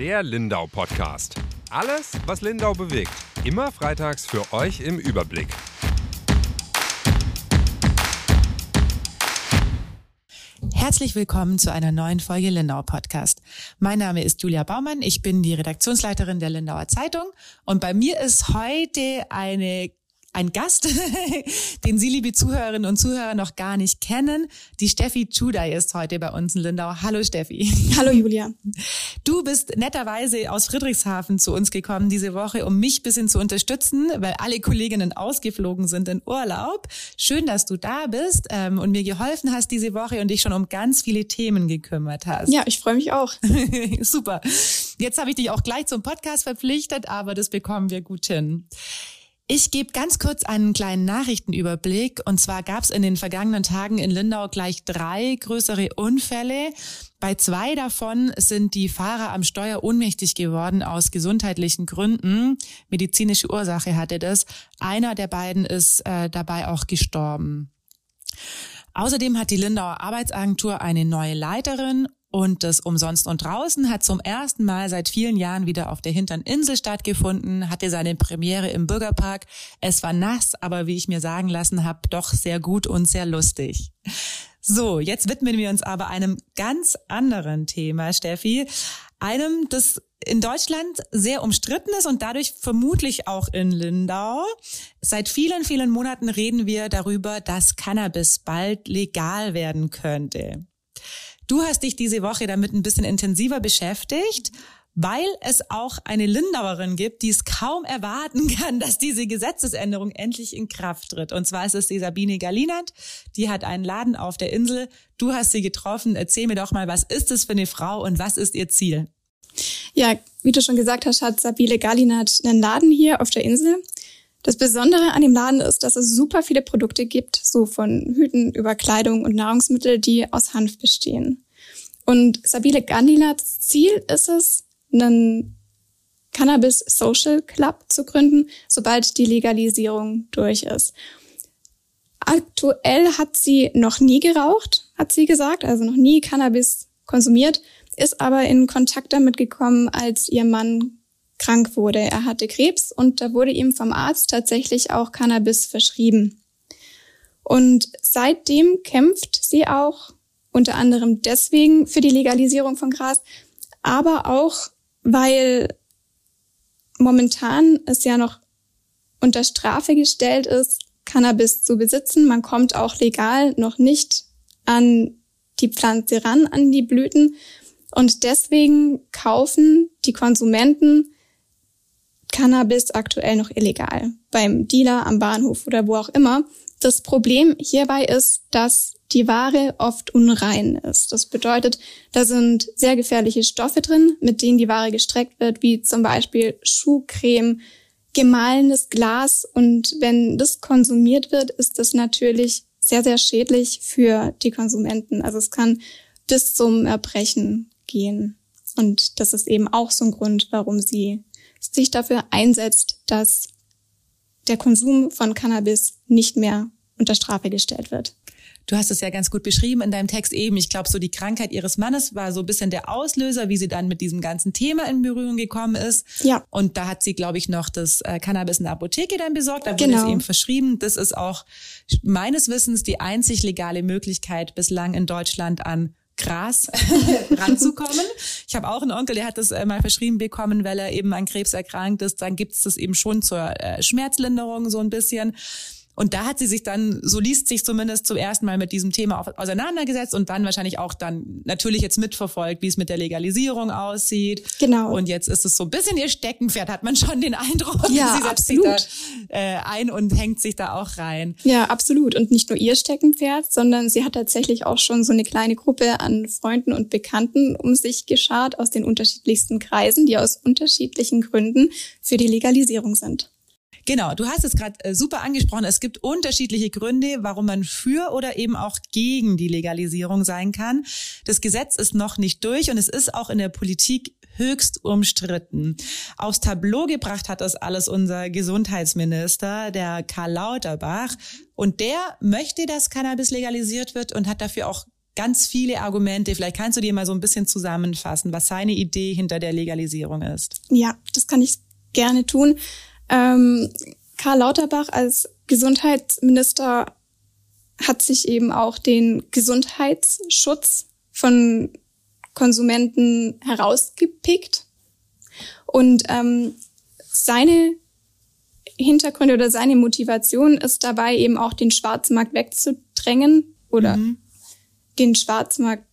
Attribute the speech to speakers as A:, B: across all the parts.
A: Der Lindau Podcast. Alles, was Lindau bewegt. Immer freitags für euch im Überblick.
B: Herzlich willkommen zu einer neuen Folge Lindau Podcast. Mein Name ist Julia Baumann, ich bin die Redaktionsleiterin der Lindauer Zeitung und bei mir ist heute eine ein Gast, den Sie, liebe Zuhörerinnen und Zuhörer, noch gar nicht kennen. Die Steffi Tschudai ist heute bei uns in Lindau. Hallo Steffi.
C: Hallo Julia.
B: Du bist netterweise aus Friedrichshafen zu uns gekommen diese Woche, um mich bisschen zu unterstützen, weil alle Kolleginnen ausgeflogen sind in Urlaub. Schön, dass du da bist ähm, und mir geholfen hast diese Woche und dich schon um ganz viele Themen gekümmert hast.
C: Ja, ich freue mich auch.
B: Super. Jetzt habe ich dich auch gleich zum Podcast verpflichtet, aber das bekommen wir gut hin. Ich gebe ganz kurz einen kleinen Nachrichtenüberblick. Und zwar gab es in den vergangenen Tagen in Lindau gleich drei größere Unfälle. Bei zwei davon sind die Fahrer am Steuer ohnmächtig geworden aus gesundheitlichen Gründen. Medizinische Ursache hatte das. Einer der beiden ist äh, dabei auch gestorben. Außerdem hat die Lindauer Arbeitsagentur eine neue Leiterin und das Umsonst und Draußen hat zum ersten Mal seit vielen Jahren wieder auf der Hintern Insel stattgefunden, hatte seine Premiere im Bürgerpark. Es war nass, aber wie ich mir sagen lassen habe, doch sehr gut und sehr lustig. So, jetzt widmen wir uns aber einem ganz anderen Thema, Steffi. Einem, das in Deutschland sehr umstritten ist und dadurch vermutlich auch in Lindau. Seit vielen, vielen Monaten reden wir darüber, dass Cannabis bald legal werden könnte. Du hast dich diese Woche damit ein bisschen intensiver beschäftigt, weil es auch eine Lindauerin gibt, die es kaum erwarten kann, dass diese Gesetzesänderung endlich in Kraft tritt. Und zwar ist es die Sabine Galinat. Die hat einen Laden auf der Insel. Du hast sie getroffen. Erzähl mir doch mal, was ist es für eine Frau und was ist ihr Ziel?
C: Ja, wie du schon gesagt hast, hat Sabine Galinat einen Laden hier auf der Insel. Das Besondere an dem Laden ist, dass es super viele Produkte gibt, so von Hüten über Kleidung und Nahrungsmittel, die aus Hanf bestehen. Und Sabine Gandilats Ziel ist es, einen Cannabis Social Club zu gründen, sobald die Legalisierung durch ist. Aktuell hat sie noch nie geraucht, hat sie gesagt, also noch nie Cannabis konsumiert, ist aber in Kontakt damit gekommen, als ihr Mann krank wurde. Er hatte Krebs und da wurde ihm vom Arzt tatsächlich auch Cannabis verschrieben. Und seitdem kämpft sie auch unter anderem deswegen für die Legalisierung von Gras, aber auch weil momentan es ja noch unter Strafe gestellt ist, Cannabis zu besitzen. Man kommt auch legal noch nicht an die Pflanze ran, an die Blüten. Und deswegen kaufen die Konsumenten Cannabis aktuell noch illegal. Beim Dealer, am Bahnhof oder wo auch immer. Das Problem hierbei ist, dass die Ware oft unrein ist. Das bedeutet, da sind sehr gefährliche Stoffe drin, mit denen die Ware gestreckt wird, wie zum Beispiel Schuhcreme, gemahlenes Glas. Und wenn das konsumiert wird, ist das natürlich sehr, sehr schädlich für die Konsumenten. Also es kann bis zum Erbrechen gehen. Und das ist eben auch so ein Grund, warum sie sich dafür einsetzt, dass der Konsum von Cannabis nicht mehr unter Strafe gestellt wird.
B: Du hast es ja ganz gut beschrieben in deinem Text eben. Ich glaube, so die Krankheit ihres Mannes war so ein bisschen der Auslöser, wie sie dann mit diesem ganzen Thema in Berührung gekommen ist.
C: Ja.
B: Und da hat sie, glaube ich, noch das äh, Cannabis in der Apotheke dann besorgt. Da wurde
C: genau.
B: es ihm verschrieben. Das ist auch meines Wissens die einzig legale Möglichkeit bislang in Deutschland an Gras ranzukommen. Ich habe auch einen Onkel, der hat das äh, mal verschrieben bekommen, weil er eben an Krebs erkrankt ist. Dann gibt's das eben schon zur äh, Schmerzlinderung so ein bisschen. Und da hat sie sich dann, so liest sich zumindest zum ersten Mal mit diesem Thema auseinandergesetzt und dann wahrscheinlich auch dann natürlich jetzt mitverfolgt, wie es mit der Legalisierung aussieht.
C: Genau.
B: Und jetzt ist es so ein bisschen ihr Steckenpferd, hat man schon den Eindruck.
C: Ja,
B: sie setzt
C: absolut.
B: sich da äh, ein und hängt sich da auch rein.
C: Ja, absolut. Und nicht nur ihr Steckenpferd, sondern sie hat tatsächlich auch schon so eine kleine Gruppe an Freunden und Bekannten um sich geschart aus den unterschiedlichsten Kreisen, die aus unterschiedlichen Gründen für die Legalisierung sind.
B: Genau, du hast es gerade äh, super angesprochen. Es gibt unterschiedliche Gründe, warum man für oder eben auch gegen die Legalisierung sein kann. Das Gesetz ist noch nicht durch und es ist auch in der Politik höchst umstritten. Aufs Tableau gebracht hat das alles unser Gesundheitsminister, der Karl Lauterbach. Und der möchte, dass Cannabis legalisiert wird und hat dafür auch ganz viele Argumente. Vielleicht kannst du dir mal so ein bisschen zusammenfassen, was seine Idee hinter der Legalisierung ist.
C: Ja, das kann ich gerne tun. Ähm, Karl Lauterbach als Gesundheitsminister hat sich eben auch den Gesundheitsschutz von Konsumenten herausgepickt. Und ähm, seine Hintergründe oder seine Motivation ist dabei eben auch den Schwarzmarkt wegzudrängen oder mhm. den Schwarzmarkt,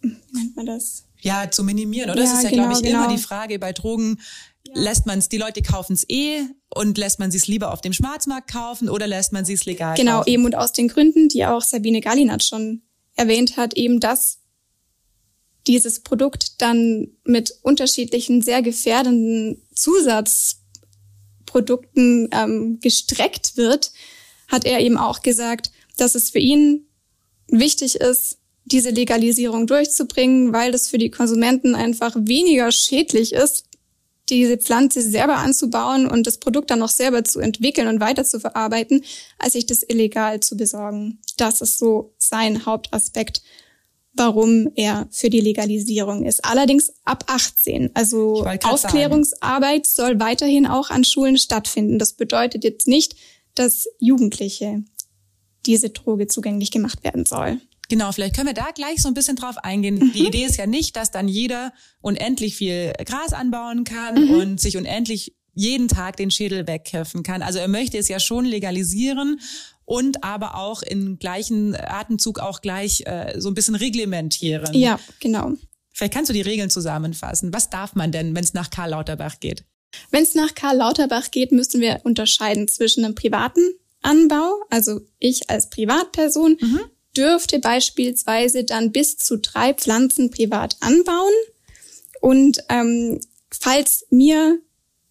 C: wie nennt man das?
B: Ja, zu minimieren, oder? Ja, das ist ja, genau, glaube ich, genau. immer die Frage bei Drogen. Lässt man es, die Leute kaufen es eh und lässt man es lieber auf dem Schwarzmarkt kaufen oder lässt man es legal
C: genau,
B: kaufen?
C: Genau, eben und aus den Gründen, die auch Sabine Gallinat schon erwähnt hat, eben dass dieses Produkt dann mit unterschiedlichen, sehr gefährdenden Zusatzprodukten ähm, gestreckt wird, hat er eben auch gesagt, dass es für ihn wichtig ist, diese Legalisierung durchzubringen, weil das für die Konsumenten einfach weniger schädlich ist, diese Pflanze selber anzubauen und das Produkt dann noch selber zu entwickeln und weiter zu verarbeiten, als sich das illegal zu besorgen. Das ist so sein Hauptaspekt warum er für die Legalisierung ist. Allerdings ab 18. Also Aufklärungsarbeit sagen. soll weiterhin auch an Schulen stattfinden. Das bedeutet jetzt nicht, dass Jugendliche diese Droge zugänglich gemacht werden soll.
B: Genau, vielleicht können wir da gleich so ein bisschen drauf eingehen. Mhm. Die Idee ist ja nicht, dass dann jeder unendlich viel Gras anbauen kann mhm. und sich unendlich jeden Tag den Schädel wegkiffen kann. Also er möchte es ja schon legalisieren und aber auch in gleichen Atemzug auch gleich äh, so ein bisschen reglementieren.
C: Ja, genau.
B: Vielleicht kannst du die Regeln zusammenfassen. Was darf man denn, wenn es nach Karl Lauterbach geht?
C: Wenn es nach Karl Lauterbach geht, müssen wir unterscheiden zwischen einem privaten Anbau, also ich als Privatperson mhm. Dürfte beispielsweise dann bis zu drei Pflanzen privat anbauen. Und ähm, falls mir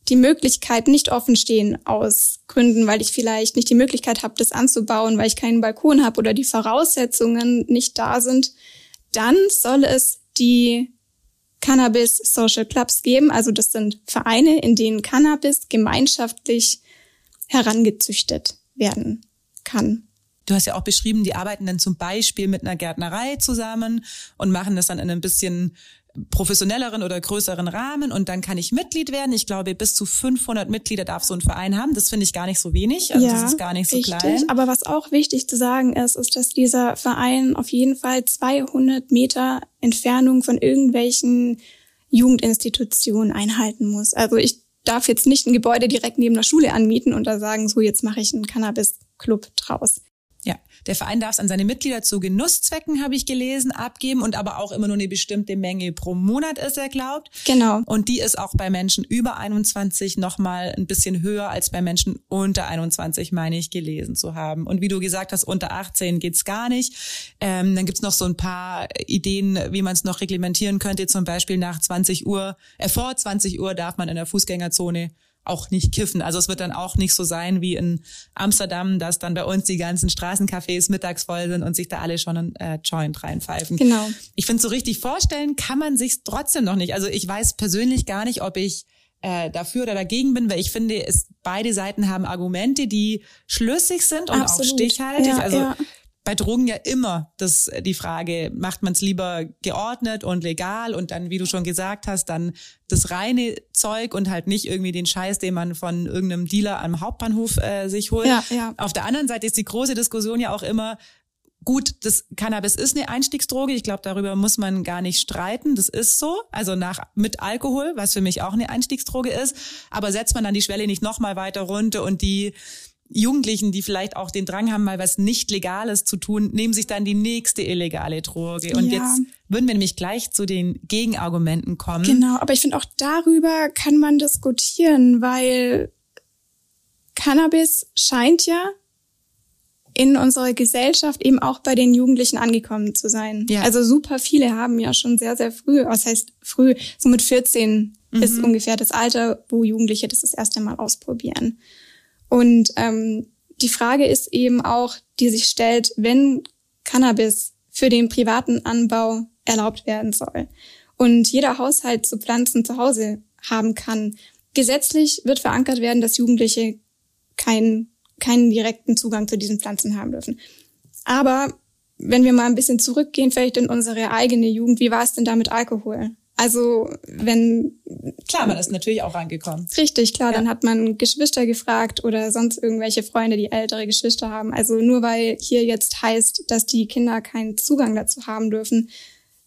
C: die Möglichkeit nicht offen stehen aus Gründen, weil ich vielleicht nicht die Möglichkeit habe, das anzubauen, weil ich keinen Balkon habe oder die Voraussetzungen nicht da sind, dann soll es die Cannabis Social Clubs geben. Also das sind Vereine, in denen Cannabis gemeinschaftlich herangezüchtet werden kann.
B: Du hast ja auch beschrieben, die arbeiten dann zum Beispiel mit einer Gärtnerei zusammen und machen das dann in ein bisschen professionelleren oder größeren Rahmen und dann kann ich Mitglied werden. Ich glaube, bis zu 500 Mitglieder darf so ein Verein haben. Das finde ich gar nicht so wenig. Also ja, das ist gar nicht so richtig. klein.
C: Aber was auch wichtig zu sagen ist, ist, dass dieser Verein auf jeden Fall 200 Meter Entfernung von irgendwelchen Jugendinstitutionen einhalten muss. Also ich darf jetzt nicht ein Gebäude direkt neben der Schule anmieten und da sagen, so jetzt mache ich einen Cannabis-Club draus.
B: Der Verein darf es an seine Mitglieder zu Genusszwecken, habe ich gelesen, abgeben und aber auch immer nur eine bestimmte Menge pro Monat ist erlaubt.
C: Genau.
B: Und die ist auch bei Menschen über 21 nochmal ein bisschen höher als bei Menschen unter 21, meine ich, gelesen zu haben. Und wie du gesagt hast, unter 18 geht's gar nicht. Ähm, dann gibt's noch so ein paar Ideen, wie man es noch reglementieren könnte. Zum Beispiel nach 20 Uhr, äh, vor 20 Uhr darf man in der Fußgängerzone auch nicht kiffen. Also es wird dann auch nicht so sein wie in Amsterdam, dass dann bei uns die ganzen Straßencafés mittags voll sind und sich da alle schon ein äh, Joint reinpfeifen.
C: Genau.
B: Ich finde, so richtig vorstellen kann man sich trotzdem noch nicht. Also ich weiß persönlich gar nicht, ob ich äh, dafür oder dagegen bin, weil ich finde, es beide Seiten haben Argumente, die schlüssig sind und Absolut. auch stichhaltig. Ja, also ja bei Drogen ja immer das, die Frage, macht man es lieber geordnet und legal und dann, wie du schon gesagt hast, dann das reine Zeug und halt nicht irgendwie den Scheiß, den man von irgendeinem Dealer am Hauptbahnhof äh, sich holt.
C: Ja, ja.
B: Auf der anderen Seite ist die große Diskussion ja auch immer, Gut, das Cannabis ist eine Einstiegsdroge. Ich glaube, darüber muss man gar nicht streiten. Das ist so. Also nach mit Alkohol, was für mich auch eine Einstiegsdroge ist. Aber setzt man dann die Schwelle nicht noch mal weiter runter und die Jugendlichen, die vielleicht auch den Drang haben, mal was nicht Legales zu tun, nehmen sich dann die nächste illegale Droge. Und ja. jetzt würden wir nämlich gleich zu den Gegenargumenten kommen.
C: Genau, aber ich finde auch darüber kann man diskutieren, weil Cannabis scheint ja in unserer Gesellschaft eben auch bei den Jugendlichen angekommen zu sein. Ja. Also super viele haben ja schon sehr, sehr früh, was heißt früh, so mit 14 mhm. ist ungefähr das Alter, wo Jugendliche das das erste Mal ausprobieren. Und ähm, die Frage ist eben auch, die sich stellt, wenn Cannabis für den privaten Anbau erlaubt werden soll und jeder Haushalt zu Pflanzen zu Hause haben kann. Gesetzlich wird verankert werden, dass Jugendliche keinen, keinen direkten Zugang zu diesen Pflanzen haben dürfen. Aber wenn wir mal ein bisschen zurückgehen, vielleicht in unsere eigene Jugend, wie war es denn da mit Alkohol? Also wenn
B: klar, man ist natürlich auch rangekommen.
C: Richtig, klar, ja. dann hat man Geschwister gefragt oder sonst irgendwelche Freunde, die ältere Geschwister haben. Also nur weil hier jetzt heißt, dass die Kinder keinen Zugang dazu haben dürfen,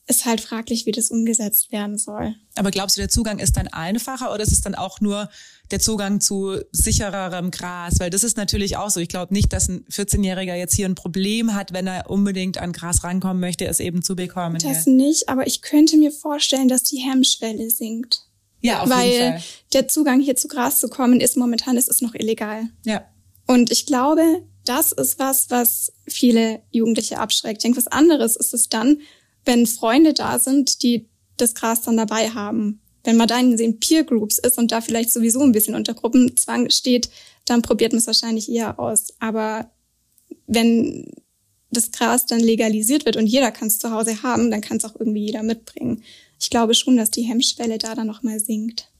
C: ist halt fraglich, wie das umgesetzt werden soll.
B: Aber glaubst du, der Zugang ist dann einfacher oder ist es dann auch nur der Zugang zu sichererem Gras? Weil das ist natürlich auch so. Ich glaube nicht, dass ein 14-Jähriger jetzt hier ein Problem hat, wenn er unbedingt an Gras rankommen möchte, es eben zu bekommen.
C: Das hier. nicht, aber ich könnte mir vorstellen, dass die Hemmschwelle sinkt.
B: Ja, auf
C: Weil
B: jeden Fall.
C: der Zugang hier zu Gras zu kommen ist momentan, ist es noch illegal.
B: Ja.
C: Und ich glaube, das ist was, was viele Jugendliche abschreckt. Ich denke, was anderes ist es dann, wenn Freunde da sind, die das Gras dann dabei haben. Wenn man da in Peer Groups ist und da vielleicht sowieso ein bisschen unter Gruppenzwang steht, dann probiert man es wahrscheinlich eher aus. Aber wenn das Gras dann legalisiert wird und jeder kann es zu Hause haben, dann kann es auch irgendwie jeder mitbringen. Ich glaube schon, dass die Hemmschwelle da dann nochmal sinkt.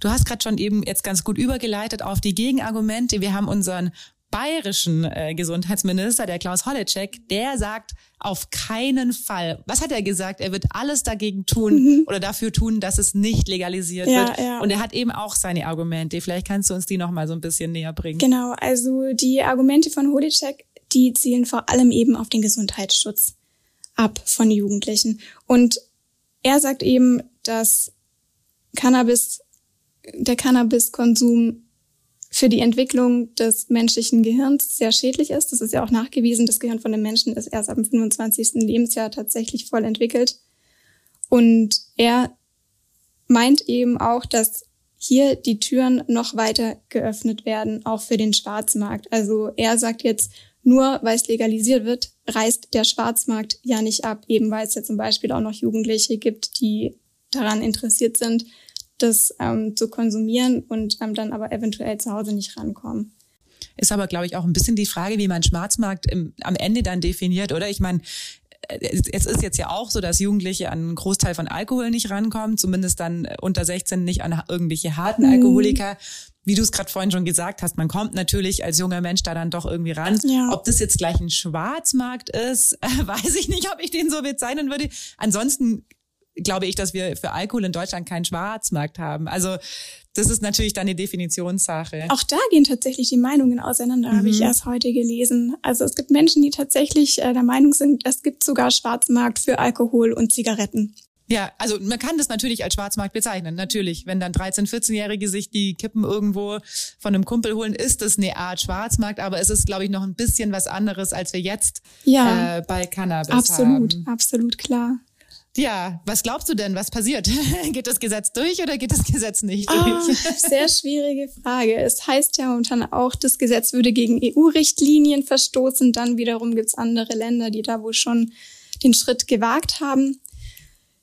B: Du hast gerade schon eben jetzt ganz gut übergeleitet auf die Gegenargumente. Wir haben unseren bayerischen äh, Gesundheitsminister, der Klaus Holleczek, der sagt auf keinen Fall. Was hat er gesagt? Er wird alles dagegen tun mhm. oder dafür tun, dass es nicht legalisiert ja, wird. Ja. Und er hat eben auch seine Argumente. Vielleicht kannst du uns die noch mal so ein bisschen näher bringen.
C: Genau, also die Argumente von Holleczek, die zielen vor allem eben auf den Gesundheitsschutz ab von Jugendlichen. Und er sagt eben, dass Cannabis, der Cannabiskonsum für die Entwicklung des menschlichen Gehirns sehr schädlich ist. Das ist ja auch nachgewiesen. Das Gehirn von dem Menschen ist erst ab dem 25. Lebensjahr tatsächlich voll entwickelt. Und er meint eben auch, dass hier die Türen noch weiter geöffnet werden, auch für den Schwarzmarkt. Also er sagt jetzt, nur weil es legalisiert wird, reißt der Schwarzmarkt ja nicht ab, eben weil es ja zum Beispiel auch noch Jugendliche gibt, die daran interessiert sind, das ähm, zu konsumieren und ähm, dann aber eventuell zu Hause nicht rankommen.
B: Ist aber, glaube ich, auch ein bisschen die Frage, wie man Schwarzmarkt im, am Ende dann definiert, oder? Ich meine, äh, es ist jetzt ja auch so, dass Jugendliche an einen Großteil von Alkohol nicht rankommen, zumindest dann unter 16 nicht an irgendwelche harten mhm. Alkoholiker. Wie du es gerade vorhin schon gesagt hast, man kommt natürlich als junger Mensch da dann doch irgendwie ran. Ja. Ob das jetzt gleich ein Schwarzmarkt ist, weiß ich nicht, ob ich den so bezeichnen würde. Ansonsten glaube ich, dass wir für Alkohol in Deutschland keinen Schwarzmarkt haben. Also das ist natürlich dann eine Definitionssache.
C: Auch da gehen tatsächlich die Meinungen auseinander, mhm. habe ich mhm. erst heute gelesen. Also es gibt Menschen, die tatsächlich äh, der Meinung sind, es gibt sogar Schwarzmarkt für Alkohol und Zigaretten.
B: Ja, also man kann das natürlich als Schwarzmarkt bezeichnen, natürlich. Wenn dann 13-, 14-Jährige sich die Kippen irgendwo von einem Kumpel holen, ist das eine Art Schwarzmarkt, aber es ist, glaube ich, noch ein bisschen was anderes, als wir jetzt ja, äh, bei Cannabis
C: absolut,
B: haben.
C: Absolut, absolut klar.
B: Ja, was glaubst du denn? Was passiert? geht das Gesetz durch oder geht das Gesetz nicht durch?
C: Oh, sehr schwierige Frage. Es heißt ja momentan auch, das Gesetz würde gegen EU-Richtlinien verstoßen. Dann wiederum gibt's andere Länder, die da wohl schon den Schritt gewagt haben.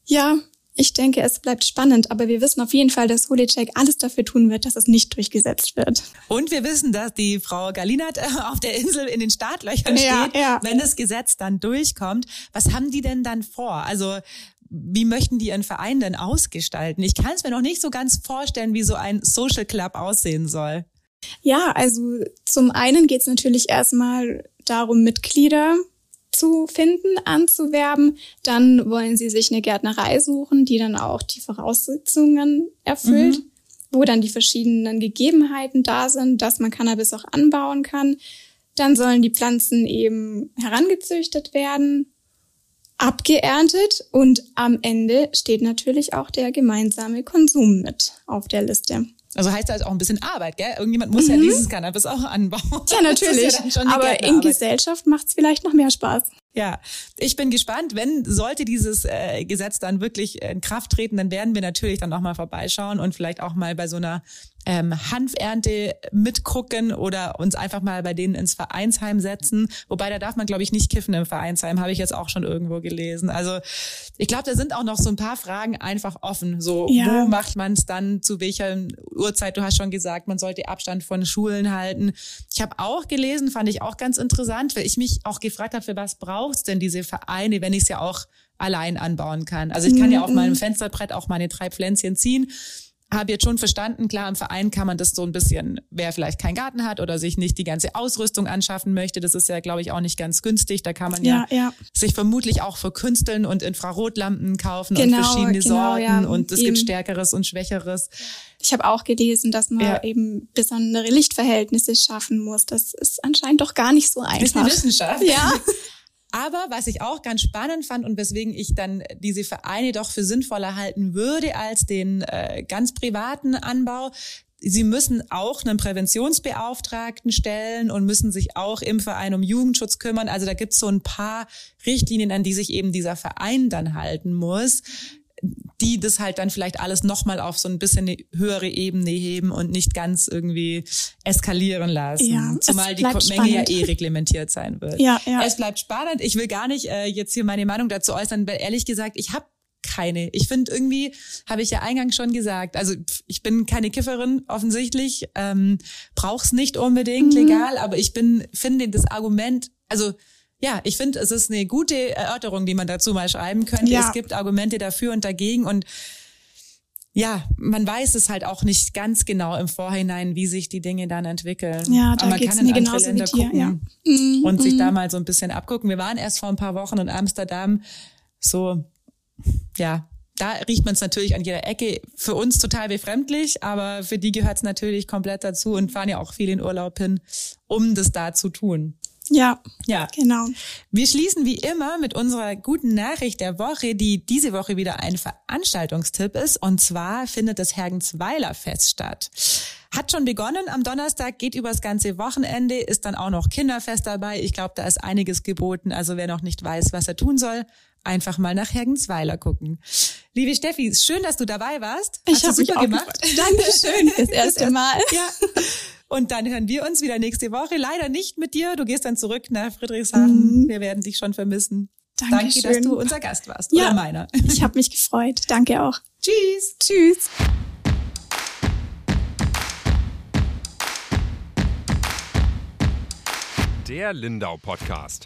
C: Ja, ich denke, es bleibt spannend, aber wir wissen auf jeden Fall, dass Holicek alles dafür tun wird, dass es nicht durchgesetzt wird.
B: Und wir wissen, dass die Frau Galinat äh, auf der Insel in den Startlöchern ja, steht, ja. wenn das Gesetz dann durchkommt. Was haben die denn dann vor? Also wie möchten die ihren Verein denn ausgestalten? Ich kann es mir noch nicht so ganz vorstellen, wie so ein Social Club aussehen soll.
C: Ja, also zum einen geht es natürlich erstmal darum, Mitglieder zu finden, anzuwerben. Dann wollen sie sich eine Gärtnerei suchen, die dann auch die Voraussetzungen erfüllt, mhm. wo dann die verschiedenen Gegebenheiten da sind, dass man Cannabis auch anbauen kann. Dann sollen die Pflanzen eben herangezüchtet werden, abgeerntet und am Ende steht natürlich auch der gemeinsame Konsum mit auf der Liste.
B: Also heißt das auch ein bisschen Arbeit, gell? Irgendjemand muss mhm. ja dieses Cannabis auch anbauen.
C: Ja, natürlich. Ja Aber in Gesellschaft macht's vielleicht noch mehr Spaß.
B: Ja, ich bin gespannt. Wenn sollte dieses äh, Gesetz dann wirklich in Kraft treten, dann werden wir natürlich dann nochmal vorbeischauen und vielleicht auch mal bei so einer ähm, Hanfernte mitgucken oder uns einfach mal bei denen ins Vereinsheim setzen. Wobei da darf man, glaube ich, nicht kiffen im Vereinsheim, habe ich jetzt auch schon irgendwo gelesen. Also ich glaube, da sind auch noch so ein paar Fragen einfach offen. So, ja. wo macht man es dann, zu welcher Uhrzeit? Du hast schon gesagt, man sollte Abstand von Schulen halten. Ich habe auch gelesen, fand ich auch ganz interessant, weil ich mich auch gefragt habe, für was braucht's denn diese Vereine, wenn ich es ja auch allein anbauen kann. Also ich kann ja auf meinem Fensterbrett auch meine drei Pflänzchen ziehen habe jetzt schon verstanden, klar, im Verein kann man das so ein bisschen, wer vielleicht keinen Garten hat oder sich nicht die ganze Ausrüstung anschaffen möchte, das ist ja, glaube ich, auch nicht ganz günstig. Da kann man ja, ja, ja. sich vermutlich auch verkünsteln und Infrarotlampen kaufen genau, und verschiedene genau, Sorten ja, und es eben. gibt stärkeres und schwächeres.
C: Ich habe auch gelesen, dass man ja. eben besondere Lichtverhältnisse schaffen muss. Das ist anscheinend doch gar nicht so einfach. Das ist
B: eine Wissenschaft. Ja. Aber was ich auch ganz spannend fand und weswegen ich dann diese Vereine doch für sinnvoller halten würde als den äh, ganz privaten Anbau, Sie müssen auch einen Präventionsbeauftragten stellen und müssen sich auch im Verein um Jugendschutz kümmern. Also da gibt es so ein paar Richtlinien, an die sich eben dieser Verein dann halten muss die das halt dann vielleicht alles nochmal auf so ein bisschen eine höhere Ebene heben und nicht ganz irgendwie eskalieren lassen. Ja, Zumal die Menge spannend. ja eh reglementiert sein wird. Ja, ja. Es bleibt spannend. Ich will gar nicht äh, jetzt hier meine Meinung dazu äußern, weil ehrlich gesagt, ich habe keine. Ich finde irgendwie, habe ich ja eingangs schon gesagt, also ich bin keine Kifferin offensichtlich, ähm, brauch's nicht unbedingt mhm. legal, aber ich bin, finde das Argument, also ja, ich finde, es ist eine gute Erörterung, die man dazu mal schreiben könnte. Ja. Es gibt Argumente dafür und dagegen und ja, man weiß es halt auch nicht ganz genau im Vorhinein, wie sich die Dinge dann entwickeln.
C: Ja, da Aber man kann in andere Länder
B: gucken ja. Mhm, und sich da mhm. mal so ein bisschen abgucken. Wir waren erst vor ein paar Wochen in Amsterdam, so, ja, da riecht man es natürlich an jeder Ecke. Für uns total befremdlich, aber für die gehört es natürlich komplett dazu und fahren ja auch viel in Urlaub hin, um das da zu tun.
C: Ja, ja, genau.
B: Wir schließen wie immer mit unserer guten Nachricht der Woche, die diese Woche wieder ein Veranstaltungstipp ist. Und zwar findet das Hergensweiler Fest statt. Hat schon begonnen am Donnerstag, geht übers ganze Wochenende, ist dann auch noch Kinderfest dabei. Ich glaube, da ist einiges geboten. Also wer noch nicht weiß, was er tun soll, einfach mal nach Hergensweiler gucken. Liebe Steffi, schön, dass du dabei warst.
C: Hast ich habe super gemacht. Dankeschön, das erste Mal.
B: ja. Und dann hören wir uns wieder nächste Woche. Leider nicht mit dir. Du gehst dann zurück nach Friedrichshafen. Mhm. Wir werden dich schon vermissen. Dankeschön. Danke, dass du unser Gast warst. Ja, oder meiner.
C: Ich habe mich gefreut. Danke auch.
B: Tschüss.
C: Tschüss.
A: Der Lindau Podcast.